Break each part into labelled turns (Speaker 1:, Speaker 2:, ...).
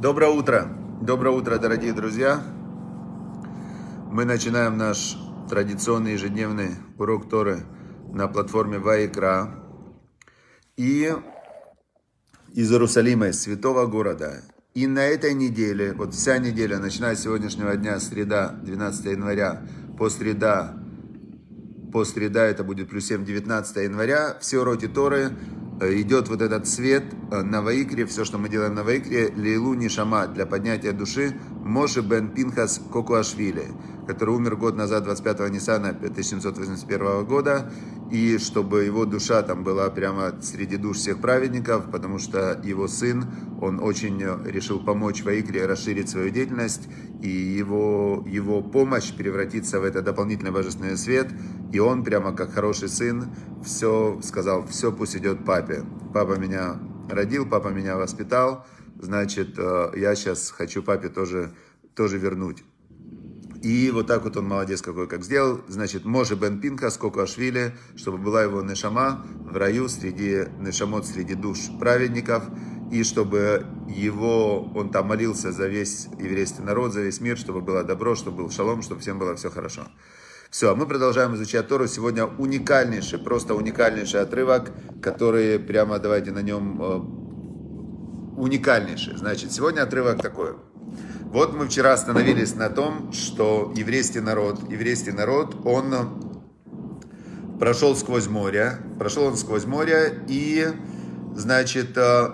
Speaker 1: Доброе утро! Доброе утро, дорогие друзья! Мы начинаем наш традиционный ежедневный урок Торы на платформе Вайкра. И из Иерусалима, из святого города. И на этой неделе, вот вся неделя, начиная с сегодняшнего дня, среда, 12 января, по среда, по среда это будет плюс 7, 19 января, все уроки Торы идет вот этот свет э, на Ваикре, все, что мы делаем на Ваикре, Лейлу Нишама для поднятия души Моше бен Пинхас Кокуашвили, который умер год назад, 25-го Ниссана 1781 года, и чтобы его душа там была прямо среди душ всех праведников, потому что его сын, он очень решил помочь Ваикре расширить свою деятельность, и его, его помощь превратится в этот дополнительный божественный свет, и он прямо как хороший сын все сказал, все пусть идет папе. Папа меня родил, папа меня воспитал, значит, э, я сейчас хочу папе тоже, тоже вернуть. И вот так вот он молодец какой, как сделал. Значит, Може Бен Пинка, сколько Ашвили, чтобы была его нешама в раю среди нешамот, среди душ праведников. И чтобы его, он там молился за весь еврейский народ, за весь мир, чтобы было добро, чтобы был шалом, чтобы всем было все хорошо. Все, мы продолжаем изучать Тору. Сегодня уникальнейший, просто уникальнейший отрывок, который прямо давайте на нем э, уникальнейший. Значит, сегодня отрывок такой. Вот мы вчера остановились на том, что еврейский народ, еврейский народ, он прошел сквозь море, прошел он сквозь море, и, значит, э,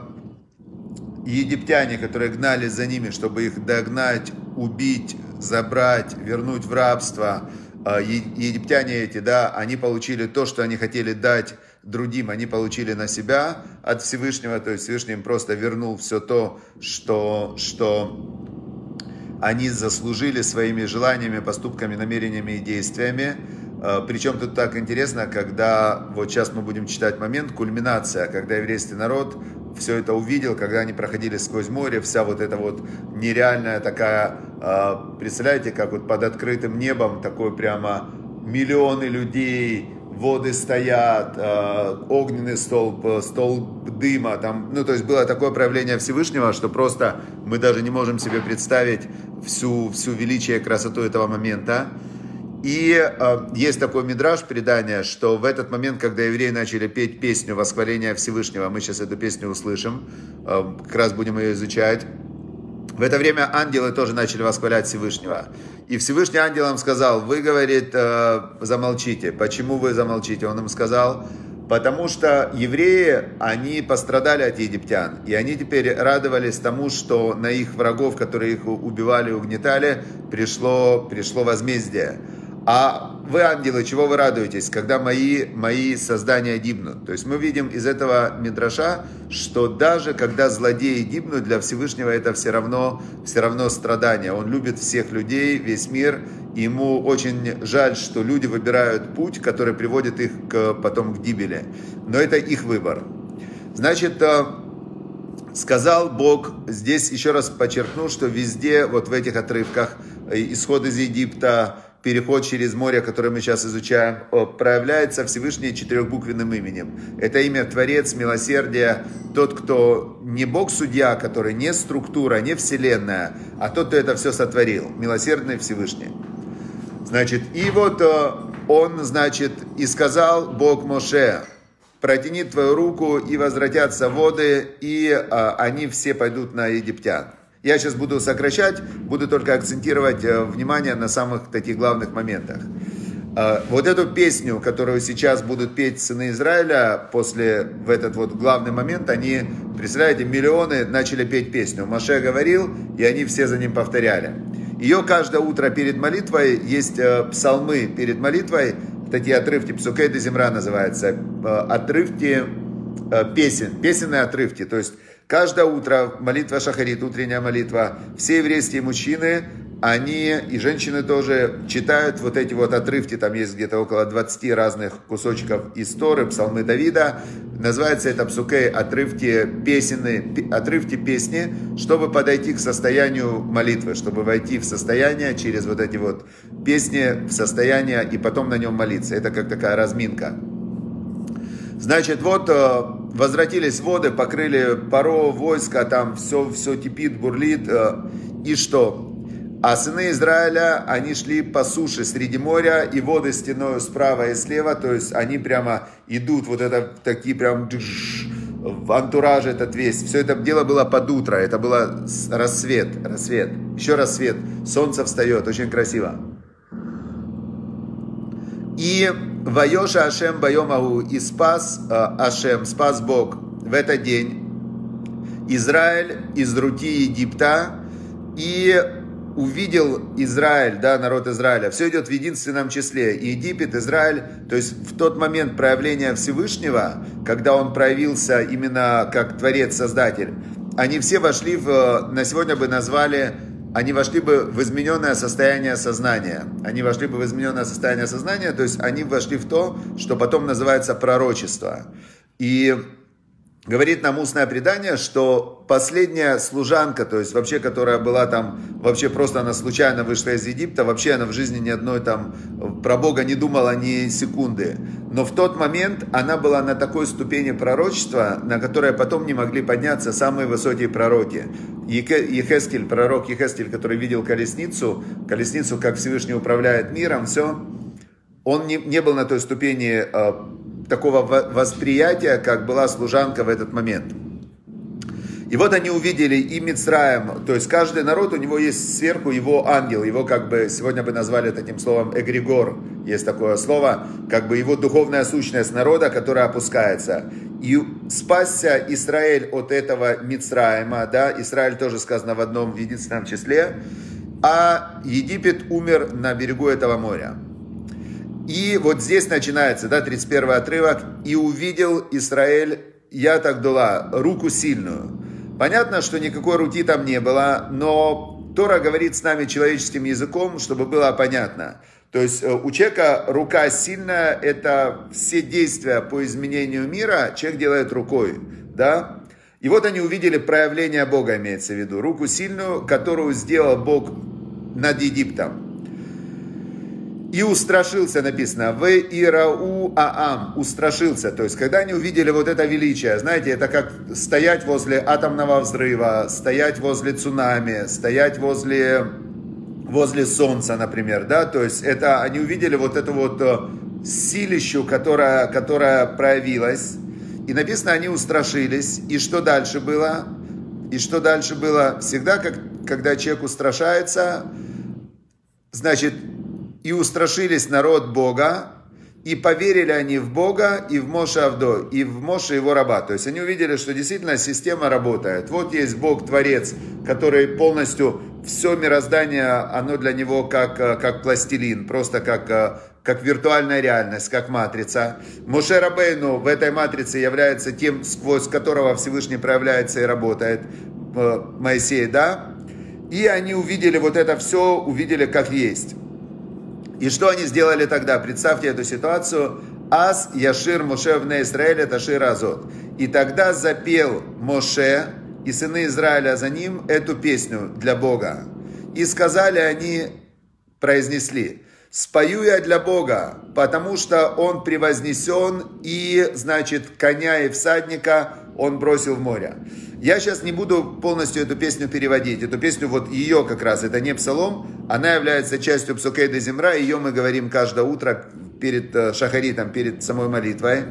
Speaker 1: египтяне, которые гнали за ними, чтобы их догнать, убить, забрать, вернуть в рабство – а, египтяне эти, да, они получили то, что они хотели дать другим, они получили на себя от Всевышнего, то есть Всевышний им просто вернул все то, что, что они заслужили своими желаниями, поступками, намерениями и действиями. А, Причем тут так интересно, когда вот сейчас мы будем читать момент, кульминация, когда еврейский народ все это увидел, когда они проходили сквозь море, вся вот эта вот нереальная такая, а, представляете, как вот под открытым небом, такой прямо миллионы людей, воды стоят, а, огненный столб, столб дыма, там, ну, то есть было такое проявление Всевышнего, что просто мы даже не можем себе представить всю, всю величие и красоту этого момента. И э, есть такой мидраж предание, что в этот момент, когда евреи начали петь песню восхваления Всевышнего, мы сейчас эту песню услышим, э, как раз будем ее изучать. В это время ангелы тоже начали восхвалять Всевышнего. И Всевышний ангелам сказал, вы, говорит, э, замолчите. Почему вы замолчите? Он им сказал, потому что евреи, они пострадали от египтян. И они теперь радовались тому, что на их врагов, которые их убивали, угнетали, пришло, пришло возмездие. А вы, ангелы, чего вы радуетесь, когда мои, мои создания гибнут? То есть мы видим из этого мидраша, что даже когда злодеи гибнут, для Всевышнего это все равно, все равно страдание. Он любит всех людей, весь мир, ему очень жаль, что люди выбирают путь, который приводит их к, потом к гибели. Но это их выбор. Значит, э, сказал Бог, здесь еще раз подчеркну, что везде, вот в этих отрывках, э, исход из Египта, переход через море, который мы сейчас изучаем, проявляется Всевышний четырехбуквенным именем. Это имя Творец, Милосердие, тот, кто не Бог-судья, который не структура, не вселенная, а тот, кто это все сотворил. Милосердный Всевышний. Значит, и вот э, он, значит, и сказал Бог Моше, протяни твою руку, и возвратятся воды, и а, они все пойдут на египтян. Я сейчас буду сокращать, буду только акцентировать э, внимание на самых таких главных моментах. Э, вот эту песню, которую сейчас будут петь сыны Израиля, после, в этот вот главный момент, они, представляете, миллионы начали петь песню. Маше говорил, и они все за ним повторяли. Ее каждое утро перед молитвой, есть э, псалмы перед молитвой, такие отрывки, псукей де земра называется, отрывки песен, песенные отрывки, то есть Каждое утро молитва Шахарит, утренняя молитва, все еврейские мужчины, они и женщины тоже читают вот эти вот отрывки, там есть где-то около 20 разных кусочков истории, псалмы Давида. Называется это псукей отрывки песенные, отрывки песни, чтобы подойти к состоянию молитвы, чтобы войти в состояние через вот эти вот песни, в состояние и потом на нем молиться. Это как такая разминка. Значит, вот э, возвратились воды, покрыли паро, войско, там все, все кипит, бурлит. Э, и что? А сыны Израиля, они шли по суше среди моря, и воды стеною справа и слева, то есть они прямо идут, вот это такие прям в антураже этот весь. Все это дело было под утро, это было рассвет, рассвет, еще рассвет, солнце встает, очень красиво. И Вайоша Ашем Байомагу и спас э, Ашем, спас Бог в этот день Израиль из руки Египта и увидел Израиль, да, народ Израиля, все идет в единственном числе. И Египет, Израиль, то есть в тот момент проявления Всевышнего, когда он проявился именно как Творец-Создатель, они все вошли в, на сегодня бы назвали, они вошли бы в измененное состояние сознания. Они вошли бы в измененное состояние сознания, то есть они вошли в то, что потом называется пророчество. И говорит нам устное предание, что последняя служанка, то есть вообще, которая была там, вообще просто она случайно вышла из Египта, вообще она в жизни ни одной там про Бога не думала ни секунды. Но в тот момент она была на такой ступени пророчества, на которой потом не могли подняться самые высокие пророки. Ехескель, пророк Ехескель, который видел колесницу, колесницу, как Всевышний управляет миром, все, он не, не был на той ступени а, такого восприятия, как была служанка в этот момент. И вот они увидели и Мицраем, то есть каждый народ, у него есть сверху его ангел, его как бы, сегодня бы назвали таким словом эгрегор, есть такое слово, как бы его духовная сущность народа, которая опускается. И спасся Израиль от этого Мицраема, да, Израиль тоже сказано в одном в единственном числе, а Египет умер на берегу этого моря. И вот здесь начинается, да, 31 отрывок. «И увидел Израиль, я так дала, руку сильную». Понятно, что никакой руки там не было, но Тора говорит с нами человеческим языком, чтобы было понятно. То есть э, у человека рука сильная, это все действия по изменению мира человек делает рукой, да? И вот они увидели проявление Бога, имеется в виду, руку сильную, которую сделал Бог над Египтом. И устрашился, написано, в Ирау Аам, устрашился. То есть, когда они увидели вот это величие, знаете, это как стоять возле атомного взрыва, стоять возле цунами, стоять возле, возле солнца, например, да, то есть, это они увидели вот эту вот э, силищу, которая, которая проявилась, и написано, они устрашились, и что дальше было? И что дальше было? Всегда, как, когда человек устрашается, значит, и устрашились народ Бога, и поверили они в Бога и в Моше Авдо, и в Моше его раба. То есть они увидели, что действительно система работает. Вот есть Бог Творец, который полностью все мироздание, оно для него как, э, как пластилин, просто как, э, как виртуальная реальность, как матрица. Моше Рабейну в этой матрице является тем, сквозь которого Всевышний проявляется и работает. Э, Моисей, да? И они увидели вот это все, увидели как есть. И что они сделали тогда? Представьте эту ситуацию. Ас Яшир Моше в Израиле Ташир Азот. И тогда запел Моше и сыны Израиля за ним эту песню для Бога. И сказали они, произнесли, спою я для Бога, потому что он превознесен и, значит, коня и всадника он бросил в море. Я сейчас не буду полностью эту песню переводить. Эту песню, вот ее как раз, это не псалом, она является частью Псукейда Земра, ее мы говорим каждое утро перед э, шахаритом, перед самой молитвой.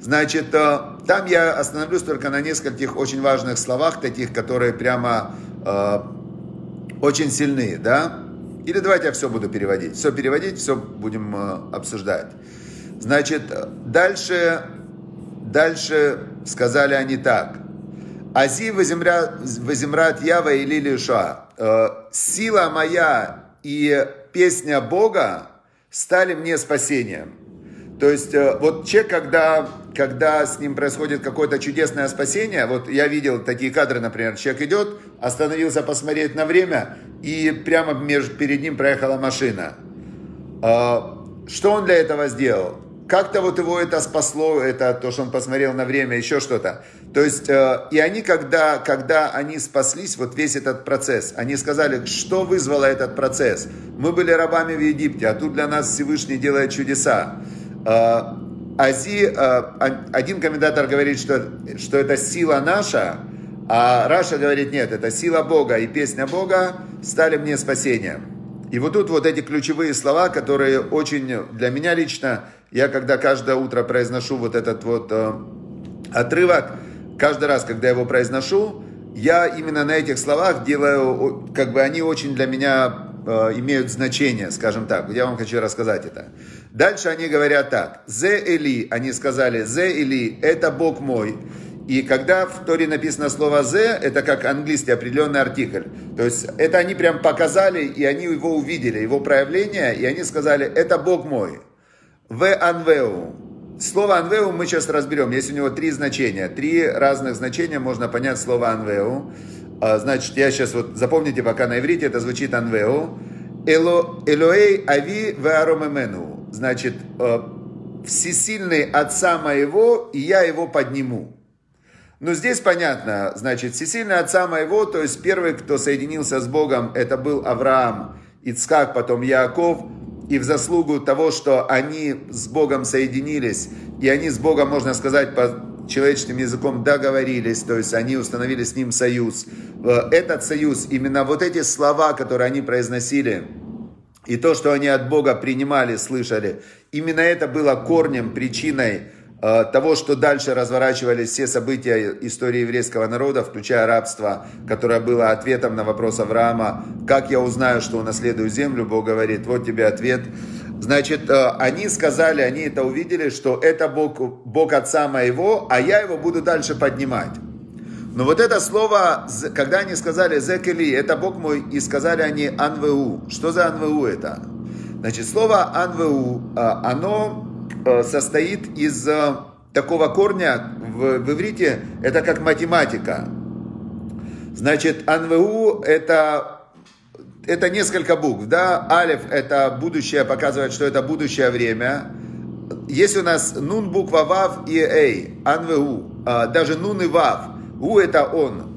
Speaker 1: Значит, э, там я остановлюсь только на нескольких очень важных словах, таких, которые прямо э, очень сильные, да? Или давайте я все буду переводить. Все переводить, все будем э, обсуждать. Значит, дальше, дальше сказали они так. Ази воземрат Ява и Лилиша. Э, сила моя и песня Бога стали мне спасением. То есть, э, вот человек, когда, когда с ним происходит какое-то чудесное спасение, вот я видел такие кадры, например, человек идет, остановился посмотреть на время, и прямо между, перед ним проехала машина. Э, что он для этого сделал? как-то вот его это спасло, это то, что он посмотрел на время, еще что-то. То есть, э, и они, когда, когда они спаслись, вот весь этот процесс, они сказали, что вызвало этот процесс. Мы были рабами в Египте, а тут для нас Всевышний делает чудеса. Э, Ази, э, один комментатор говорит, что, что это сила наша, а Раша говорит, нет, это сила Бога и песня Бога стали мне спасением. И вот тут вот эти ключевые слова, которые очень для меня лично, я когда каждое утро произношу вот этот вот э, отрывок, каждый раз, когда я его произношу, я именно на этих словах делаю, как бы они очень для меня э, имеют значение, скажем так. Я вам хочу рассказать это. Дальше они говорят так. Зе Эли, они сказали, Зе Эли, это Бог мой. И когда в Торе написано слово «зе», это как английский определенный артикль. То есть это они прям показали, и они его увидели, его проявление, и они сказали «это Бог мой». «В анвеу». Слово «анвеу» мы сейчас разберем. Есть у него три значения. Три разных значения можно понять слово «анвеу». А, значит, я сейчас вот, запомните, пока на иврите это звучит «анвеу». Эло, Элоэй ави веаромемену. Значит, э, всесильный отца моего, и я его подниму. Но здесь понятно, значит, всесильный отца моего, то есть первый, кто соединился с Богом, это был Авраам, Ицхак, потом Яаков, и в заслугу того, что они с Богом соединились, и они с Богом, можно сказать, по человеческим языком договорились, то есть они установили с ним союз. Э, этот союз, именно вот эти слова, которые они произносили, и то, что они от Бога принимали, слышали, именно это было корнем, причиной того, что дальше разворачивались все события истории еврейского народа, включая рабство, которое было ответом на вопрос Авраама, как я узнаю, что унаследую землю, Бог говорит, вот тебе ответ. Значит, э, они сказали, они это увидели, что это Бог, Бог отца моего, а я его буду дальше поднимать. Но вот это слово, когда они сказали «зекели», это Бог мой, и сказали они «анвеу». Что за «анвеу» это? Значит, слово «анвеу», э, оно Э, состоит из э, такого корня в, в иврите, это как математика. Значит, АНВУ это, это несколько букв, да, Алиф это будущее, показывает, что это будущее время. Есть у нас нун буква Вав и Эй, АНВУ, э, даже нун и Вав, У это он.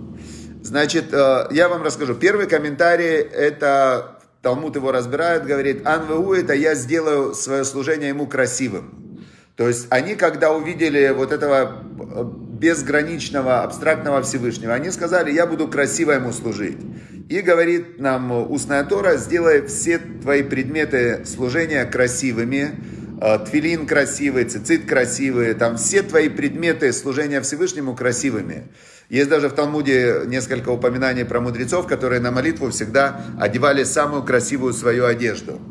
Speaker 1: Значит, я вам расскажу. Первый комментарий, это Талмуд его разбирает, говорит, Анву это я сделаю свое служение ему красивым. То есть они, когда увидели вот этого э, безграничного, абстрактного Всевышнего, они сказали, я буду красиво ему служить. И говорит нам устная Тора, сделай все твои предметы служения красивыми, э, твилин красивый, цицит красивый, там все твои предметы служения Всевышнему красивыми. Есть даже в Талмуде несколько упоминаний про мудрецов, которые на молитву всегда одевали самую красивую свою одежду.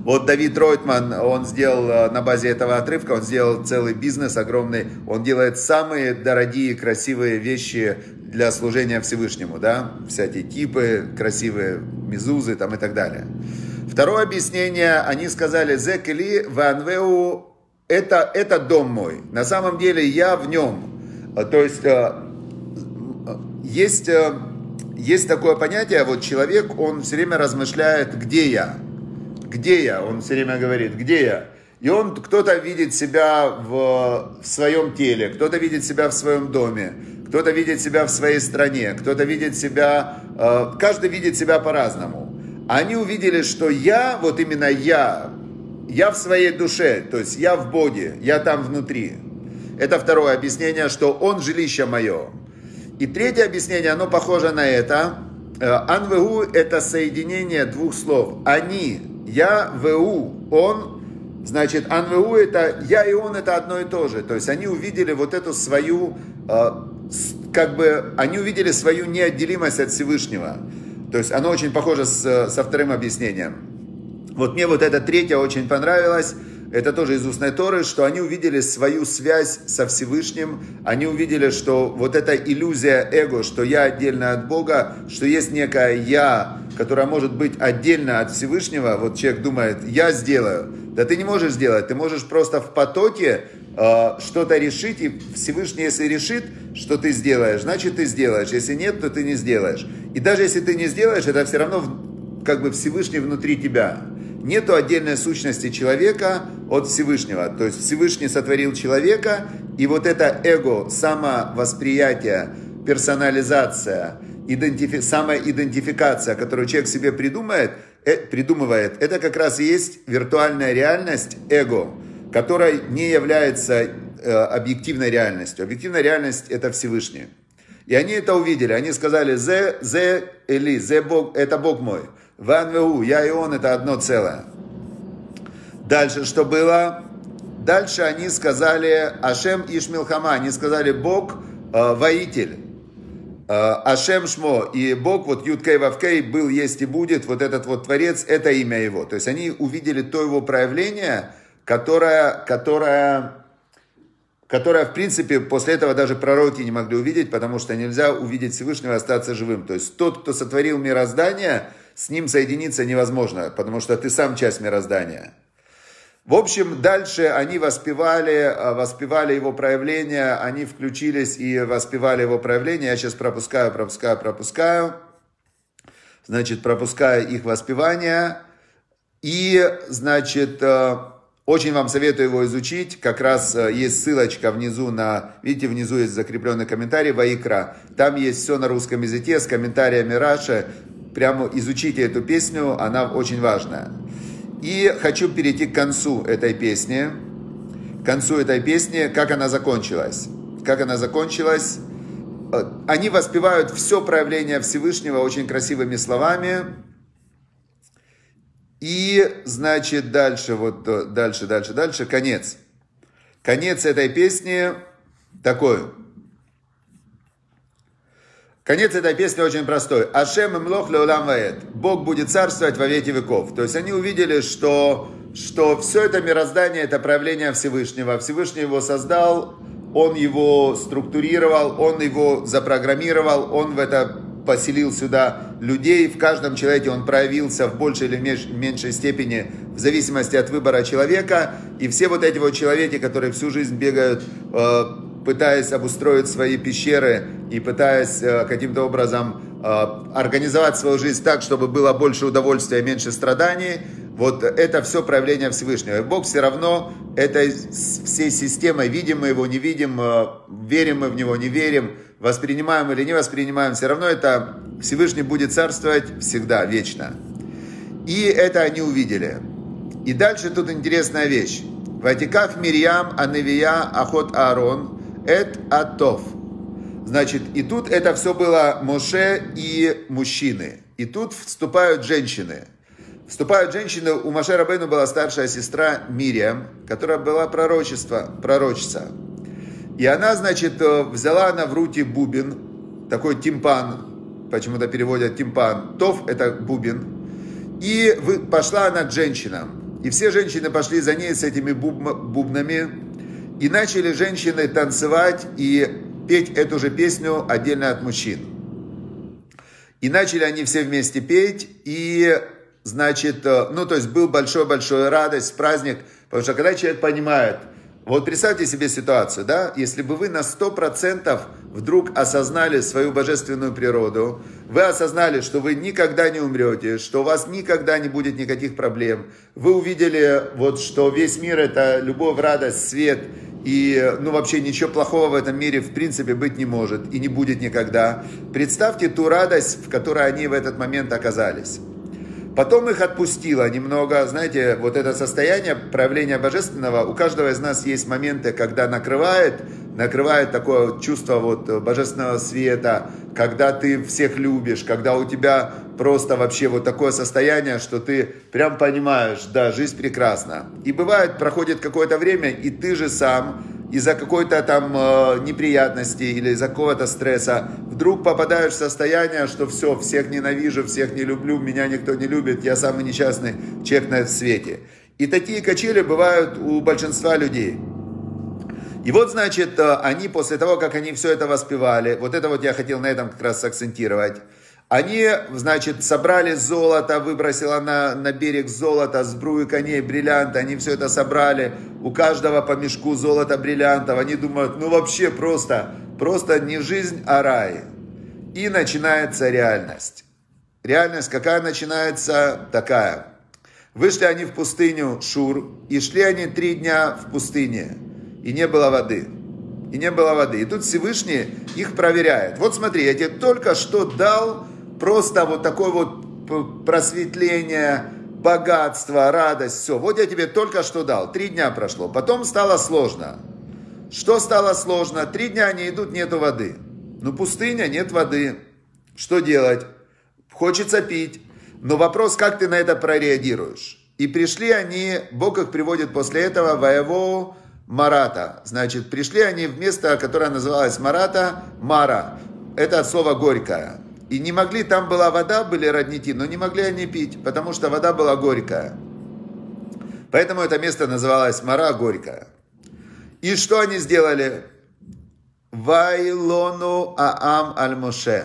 Speaker 1: Вот Давид Ройтман, он сделал э, на базе этого отрывка, он сделал целый бизнес огромный, он делает самые дорогие, красивые вещи для служения Всевышнему, да, всякие типы, красивые мизузы там и так далее. Второе объяснение, они сказали, Зекели Ванвеу, это, это дом мой, на самом деле я в нем, то есть э, есть, э, есть такое понятие, вот человек, он все время размышляет, где я, где я, он все время говорит, где я. И он, кто-то видит себя в, в своем теле, кто-то видит себя в своем доме, кто-то видит себя в своей стране, кто-то видит себя, каждый видит себя по-разному. Они увидели, что я, вот именно я, я в своей душе, то есть я в Боге, я там внутри. Это второе объяснение, что он жилище мое. И третье объяснение, оно похоже на это. Э, Анвеу – это соединение двух слов. Они, я, веу, он. Значит, анвеу – это я и он – это одно и то же. То есть они увидели вот эту свою, э, как бы, они увидели свою неотделимость от Всевышнего. То есть оно очень похоже с, со вторым объяснением. Вот мне вот это третье очень понравилось это тоже из устной Торы, что они увидели свою связь со Всевышним, они увидели, что вот эта иллюзия эго, что я отдельно от Бога, что есть некое я, которое может быть отдельно от Всевышнего, вот человек думает, я сделаю. Да ты не можешь сделать, ты можешь просто в потоке э, что-то решить, и Всевышний, если решит, что ты сделаешь, значит ты сделаешь, если нет, то ты не сделаешь. И даже если ты не сделаешь, это все равно как бы Всевышний внутри тебя. Нету отдельной сущности человека от Всевышнего. То есть Всевышний сотворил человека, и вот это эго, самовосприятие, персонализация, идентифи... самоидентификация, которую человек себе придумает, э, придумывает, это как раз и есть виртуальная реальность эго. которая не является э, объективной реальностью. Объективная реальность это Всевышний. И они это увидели. Они сказали, «Зе, зе, Эли, зе Бог, это Бог мой». «Ван веу, я и он, это одно целое». Дальше что было? Дальше они сказали Ашем Ишмилхама, они сказали Бог э, воитель. Э, Ашем Шмо и Бог, вот Юткей Вавкей был, есть и будет, вот этот вот Творец, это имя его. То есть они увидели то его проявление, которое, которое, которое в принципе после этого даже пророки не могли увидеть, потому что нельзя увидеть Всевышнего и остаться живым. То есть тот, кто сотворил мироздание, с ним соединиться невозможно, потому что ты сам часть мироздания. В общем, дальше они воспевали, э, воспевали его проявление, они включились и воспевали его проявление. Я сейчас пропускаю, пропускаю, пропускаю. Значит, пропускаю их воспевание. И, значит, э, очень вам советую его изучить. Как раз э, есть ссылочка внизу на... Видите, внизу есть закрепленный комментарий Ваикра. Там есть все на русском языке с комментариями Раши. Прямо изучите эту песню, она очень важная. И хочу перейти к концу этой песни. К концу этой песни, как она закончилась. Как она закончилась. Э, они воспевают все проявление Всевышнего очень красивыми словами. И, значит, дальше, вот э, дальше, дальше, дальше, конец. Конец этой песни такой. Конец этой песни очень простой. Ашем имлох леулам ваэт. Бог будет царствовать во веки веков. То есть они увидели, что, что все это мироздание, это проявление Всевышнего. Всевышний его создал, он его структурировал, он его запрограммировал, он в это поселил сюда людей. В каждом человеке он проявился в большей или меньшей степени в зависимости от выбора человека. И все вот эти вот человеки, которые всю жизнь бегают э, пытаясь обустроить свои пещеры и пытаясь э, каким-то образом э, организовать свою жизнь так, чтобы было больше удовольствия, меньше страданий, вот это все проявление Всевышнего. И Бог все равно этой всей системой, видим мы его, не видим, э, верим мы в него, не верим, воспринимаем или не воспринимаем, все равно это Всевышний будет царствовать всегда, вечно. И это они увидели. И дальше тут интересная вещь. Ватикав Мирьям, Аневия, Ахот Аарон – Эт Атов. Значит, и тут это все было Моше и мужчины. И тут вступают женщины. Вступают женщины, у Моше Рабейну была старшая сестра Мириам, которая была пророчество, пророчица. И она, значит, э, взяла она в руки бубен, такой тимпан, почему-то переводят тимпан. Тов – это бубен. И пошла она к женщинам. И все женщины пошли за ней с этими бубнами, и начали женщины танцевать и петь эту же песню отдельно от мужчин. И начали они все вместе петь, и, значит, э, ну, то есть был большой-большой радость, праздник, потому что когда человек понимает, вот представьте себе ситуацию, да, если бы вы на 100% вдруг осознали свою божественную природу, вы осознали, что вы никогда не умрете, что у вас никогда не будет никаких проблем, вы увидели, вот, что весь мир это любовь, радость, свет – и, ну, вообще ничего плохого в этом мире в принципе быть не может и не будет никогда. Представьте ту радость, в которой они в этот момент оказались. Потом их отпустило немного, знаете, вот это состояние проявления божественного, у каждого из нас есть моменты, когда накрывает, накрывает такое чувство вот божественного света, когда ты всех любишь, когда у тебя просто вообще вот такое состояние, что ты прям понимаешь, да, жизнь прекрасна. И бывает, проходит какое-то время, и ты же сам из-за какой-то там э, неприятности или из-за какого-то стресса вдруг попадаешь в состояние, что все, всех ненавижу, всех не люблю, меня никто не любит, я самый несчастный человек на свете. И такие качели бывают у большинства людей. И вот, значит, э, они после того, как они все это воспевали, вот это вот я хотел на этом как раз акцентировать, они, значит, собрали золото, выбросила на, на берег золото, сбрую коней, бриллианты, они все это собрали, у каждого по мешку золота, бриллиантов, они думают, ну вообще просто, просто не жизнь, а рай. И начинается реальность. Реальность какая начинается? Такая. Вышли они в пустыню Шур, и шли они три дня в пустыне, и не было воды. И не было воды. И тут Всевышний их проверяет. Вот смотри, я тебе только что дал просто вот такое вот просветление, богатство, радость, все. Вот я тебе только что дал, три дня прошло. Потом стало сложно. Что стало сложно? Три дня они идут, нету воды. Ну, пустыня, нет воды. Что делать? Хочется пить. Но вопрос, как ты на это прореагируешь? И пришли они, Бог их приводит после этого в Аеву Марата. Значит, пришли они в место, которое называлось Марата, Мара. Это от слова горькая. И не могли, там была вода, были родники, но не могли они пить, потому что вода была горькая. Поэтому это место называлось Мара Горькая. И что они сделали? Вайлону Аам Аль-Моше.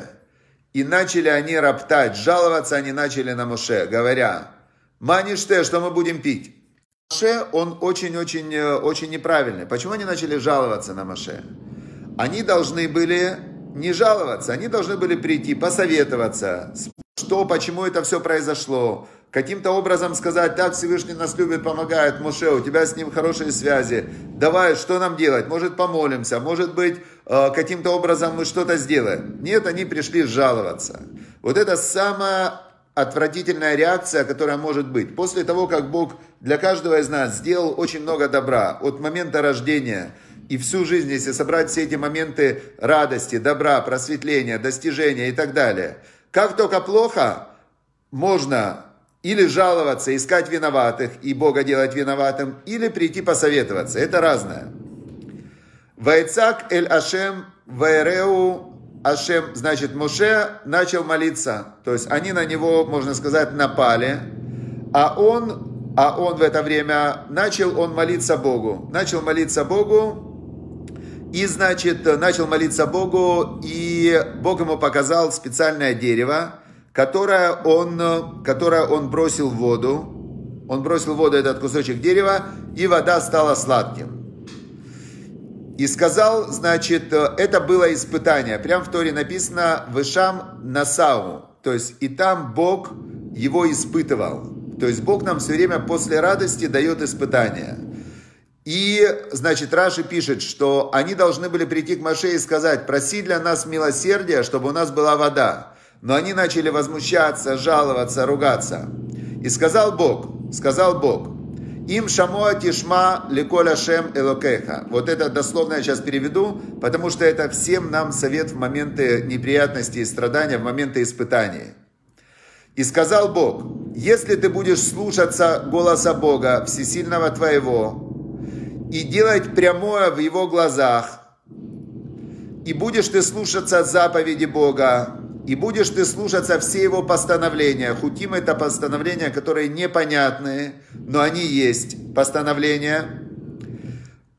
Speaker 1: И начали они роптать, жаловаться они начали на Моше, говоря, Маниште, что мы будем пить? Моше, он очень-очень э, очень неправильный. Почему они начали жаловаться на Моше? Они должны были не жаловаться, они должны были прийти, посоветоваться, что, почему это все произошло, каким-то образом сказать, так Всевышний нас любит, помогает, Моше, у тебя с ним хорошие связи, давай, что нам делать, может помолимся, может быть, э, каким-то образом мы что-то сделаем. Нет, они пришли жаловаться. Вот это самая отвратительная реакция, которая может быть. После того, как Бог для каждого из нас сделал очень много добра, от момента рождения и всю жизнь, если собрать все эти моменты радости, добра, просветления, достижения и так далее, как только плохо, можно или жаловаться, искать виноватых и Бога делать виноватым, или прийти посоветоваться. Это разное. Вайцак эль Ашем вайреу Ашем, значит, Моше начал молиться. То есть они на него, можно сказать, напали. А он, а он в это время начал он молиться Богу. Начал молиться Богу. И, значит, начал молиться Богу. И Бог ему показал специальное дерево, которое он, которое он бросил в воду. Он бросил в воду этот кусочек дерева, и вода стала сладким. И сказал, значит, это было испытание. Прям в Торе написано «Вышам Насау». То есть и там Бог его испытывал. То есть Бог нам все время после радости дает испытания. И, значит, Раши пишет, что они должны были прийти к Маше и сказать, проси для нас милосердия, чтобы у нас была вода. Но они начали возмущаться, жаловаться, ругаться. И сказал Бог, сказал Бог, им шамоа тишма леколя шем элокеха. Вот это дословно я сейчас переведу, потому что это всем нам совет в моменты неприятностей и страдания, в моменты испытаний. И сказал Бог, если ты будешь слушаться голоса Бога, всесильного твоего, и делать прямое в его глазах, и будешь ты слушаться заповеди Бога, и будешь ты слушаться все его постановления. Хутим это постановления, которые непонятные, но они есть. Постановления.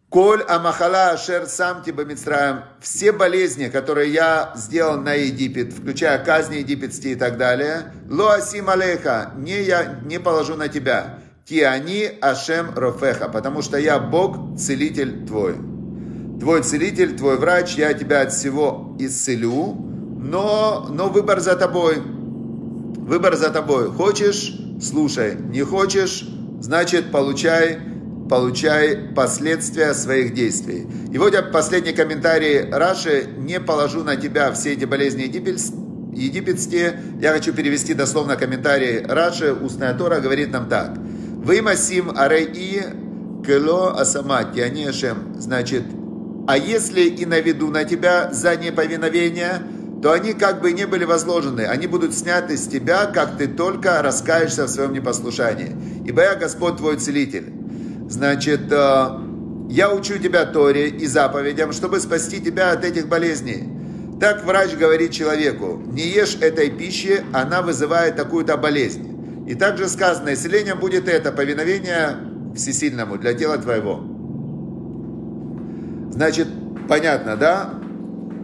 Speaker 1: Коль амахала ашер сам тебе Мицраем. Все болезни, которые я сделал на Египет, включая казни египетские и так далее. Ло асим алейха. Не я не положу на тебя. Ки они ашем рофеха. Потому что я Бог, целитель твой. Твой целитель, твой врач, я тебя от всего исцелю но, но выбор за тобой. Выбор за тобой. Хочешь – слушай. Не хочешь – значит, получай, получай последствия своих действий. И вот я последний комментарий Раши. Не положу на тебя все эти болезни египетские. Я хочу перевести дословно комментарий Раши. Устная Тора говорит нам так. Вы масим арей кело асамат ашем. Значит, а если и наведу на тебя за неповиновение – то они как бы не были возложены, они будут сняты с тебя, как ты только раскаешься в своем непослушании. Ибо я Господь твой целитель. Значит, э, я учу тебя Торе и заповедям, чтобы спасти тебя от этих болезней. Так врач говорит человеку, не ешь этой пищи, она вызывает такую-то болезнь. И также сказано, исцеление будет это, повиновение всесильному для тела твоего. Значит, понятно, да?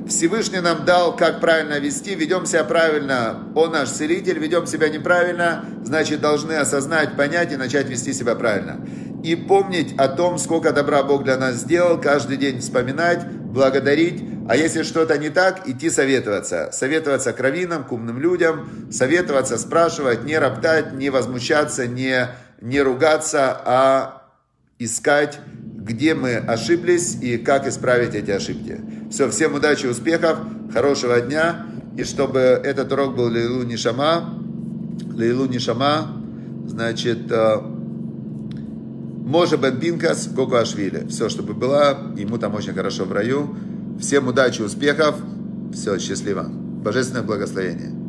Speaker 1: Всевышний нам дал, как правильно вести, ведем себя правильно, Он наш целитель, ведем себя неправильно, значит, должны осознать, понять и начать вести себя правильно. И помнить о том, сколько добра Бог для нас сделал, каждый день вспоминать, благодарить, а если что-то не так, идти советоваться. Советоваться к раввинам, к умным людям, советоваться, спрашивать, не роптать, не возмущаться, не, не ругаться, а искать где мы ошиблись и как исправить эти ошибки. Все, всем удачи, успехов, хорошего дня, и чтобы этот урок был Лейлу Нишама, Лейлу Нишама, Значит, э, Може Бен Пинкас, Кокуашвили. Все, чтобы была, ему там очень хорошо в раю. Всем удачи, успехов. Все, счастливо. Божественное благословение.